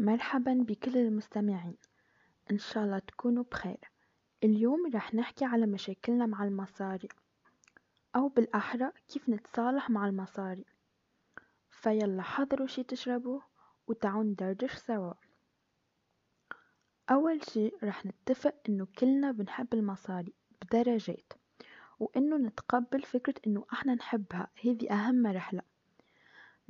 مرحبا بكل المستمعين. إن شاء الله تكونوا بخير. اليوم رح نحكي على مشاكلنا مع المصاري أو بالأحرى كيف نتصالح مع المصاري. فيلا حضروا شي تشربوه وتعالوا ندردش سوا. أول شي رح نتفق إنه كلنا بنحب المصاري بدرجات وإنه نتقبل فكرة إنه إحنا نحبها. هذي أهم مرحلة.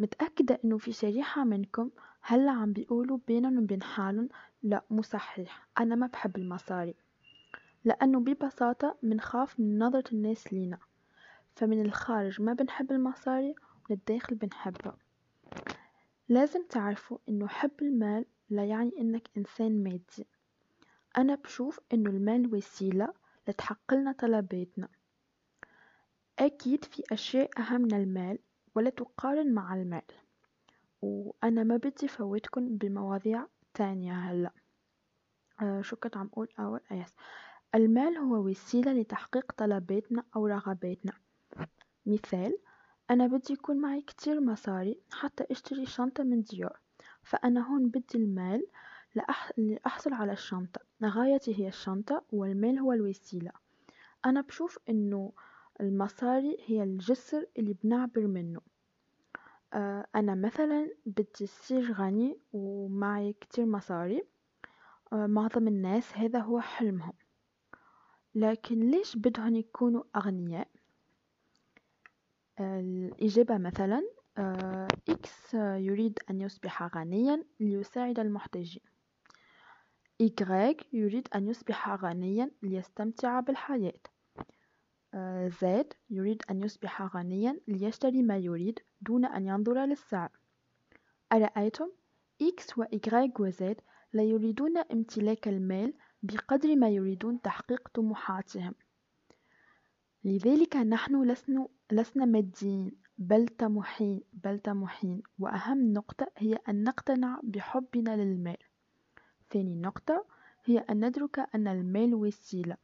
متأكدة إنه في شريحة منكم هلأ عم بيقولوا بينن وبين حالن لا مو صحيح. أنا ما بحب المصاري لأنه ببساطة منخاف من نظرة الناس لينا. فمن الخارج ما بنحب المصاري ومن الداخل بنحبها. لازم تعرفوا إنه حب المال لا يعني إنك إنسان مادي. أنا بشوف إنه المال وسيلة لتحققلنا طلباتنا. أكيد في أشياء أهم من المال ولا تقارن مع المال. وأنا ما بدي فوتكن بمواضيع تانية هلأ. آه شو كنت عم أقول؟ أول أيس المال هو وسيلة لتحقيق طلباتنا أو رغباتنا. مثال أنا بدي يكون معي كتير مصاري حتى أشتري شنطة من ديور. فأنا هون بدي المال لأح... لأحصل على الشنطة. غايتي هي الشنطة والمال هو الوسيلة. أنا بشوف إنه المصاري هي الجسر اللي بنعبر منه. آه، أنا مثلا بدي أصير غني ومعي كتير مصاري. آه، معظم الناس هذا هو حلمهم. لكن ليش بدهم يكونوا أغنياء؟ آه، الإجابة مثلا إكس يريد أن يصبح غنيا ليساعد المحتاجين إيغريك يريد أن يصبح غنيا ليستمتع بالحياة. زاد يريد أن يصبح غنيا ليشتري ما يريد دون أن ينظر للسعر. أرأيتم؟ إكس وإيغريك وزد لا يريدون امتلاك المال بقدر ما يريدون تحقيق طموحاتهم. لذلك نحن لسنا, لسنا ماديين بل طموحين بل طموحين وأهم نقطة هي أن نقتنع بحبنا للمال. ثاني نقطة هي أن ندرك أن المال وسيلة.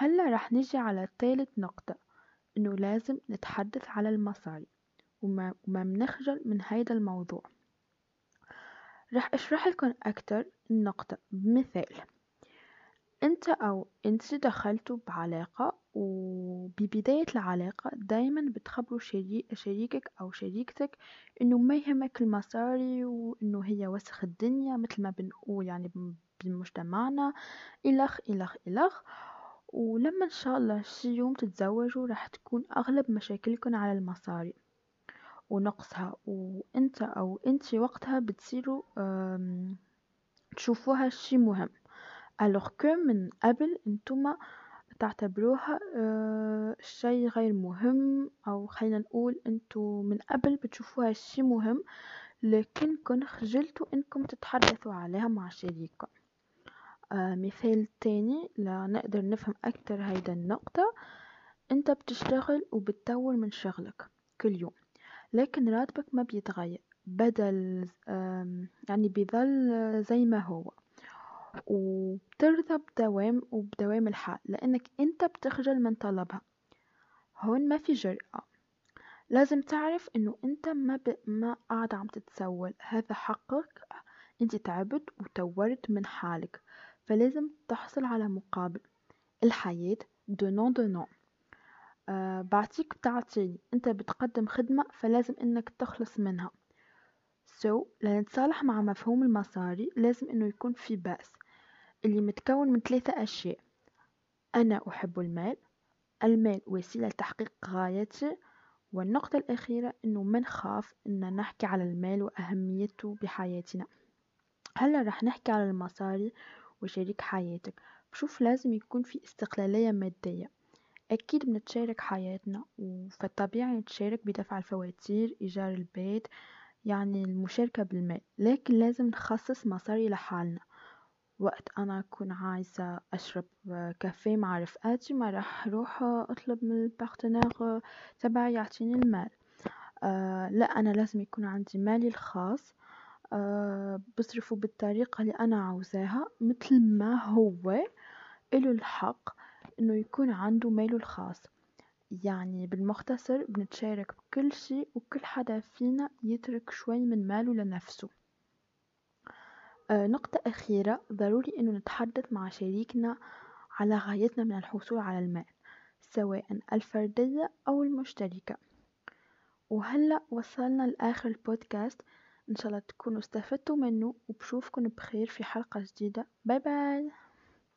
هلأ رح نجي على ثالث نقطة إنه لازم نتحدث على المصاري وما, وما منخجل من هيدا الموضوع. رح أشرح لكم أكتر النقطة بمثال. أنت أو أنت دخلتوا بعلاقة وببداية العلاقة دايما بتخبروا شريكك أو شريكتك إنه ما يهمك المصاري وإنه هي وسخ الدنيا مثل ما بنقول يعني بمجتمعنا إلخ إلخ إلخ. ولما إن شاء الله شي يوم تتزوجوا راح تكون أغلب مشاكلكن على المصاري ونقصها. وإنت أو انتي وقتها بتصيروا تشوفوها شي مهم. ألوغ كو من قبل إنتما تعتبروها أه شي غير مهم أو خلينا نقول إنتو من قبل بتشوفوها شي مهم لكنكن خجلتوا إنكم تتحدثوا عليها مع شريككم. آه مثال تاني لنقدر نفهم أكتر هيدا النقطة. أنت بتشتغل وبتطور من شغلك كل يوم لكن راتبك ما بيتغير بدل يعني بيظل زي ما هو. وبترضى بدوام وبدوام الحال لأنك أنت بتخجل من طلبها. هون ما في جرأة. لازم تعرف إنه أنت ما ب... ما قاعد عم تتسول. هذا حقك. أنت تعبت وطورت من حالك. فلازم تحصل على مقابل الحياة دونون دونون آه بعطيك بتعطيني انت بتقدم خدمة فلازم انك تخلص منها. so, لنتصالح مع مفهوم المصاري لازم انه يكون في base. اللي متكون من ثلاثة أشياء. أنا أحب المال. المال وسيلة لتحقيق غايتي. والنقطة الأخيرة إنه ما نخاف إن نحكي على المال وأهميته بحياتنا. هلأ رح نحكي على المصاري وشريك حياتك. بشوف لازم يكون في استقلالية مادية. أكيد بنتشارك حياتنا فالطبيعي نتشارك بدفع الفواتير إيجار البيت يعني المشاركة بالمال. لكن لازم نخصص مصاري لحالنا. وقت أنا أكون عايزة أشرب كافيه مع رفقاتي ما راح أروح أطلب من البارتنير تبعي يعطيني المال. آه لا أنا لازم يكون عندي مالي الخاص. بصرفه بالطريقة اللي أنا عاوزاها مثل ما هو إله الحق إنه يكون عنده ماله الخاص. يعني بالمختصر بنتشارك بكل شي وكل حدا فينا يترك شوي من ماله لنفسه. آه، نقطة أخيرة ضروري إنه نتحدث مع شريكنا على غايتنا من الحصول على المال سواء الفردية أو المشتركة. وهلأ وصلنا لآخر البودكاست إن شاء الله تكونوا استفدتوا منه وبشوفكن بخير في حلقة جديدة. باي باي!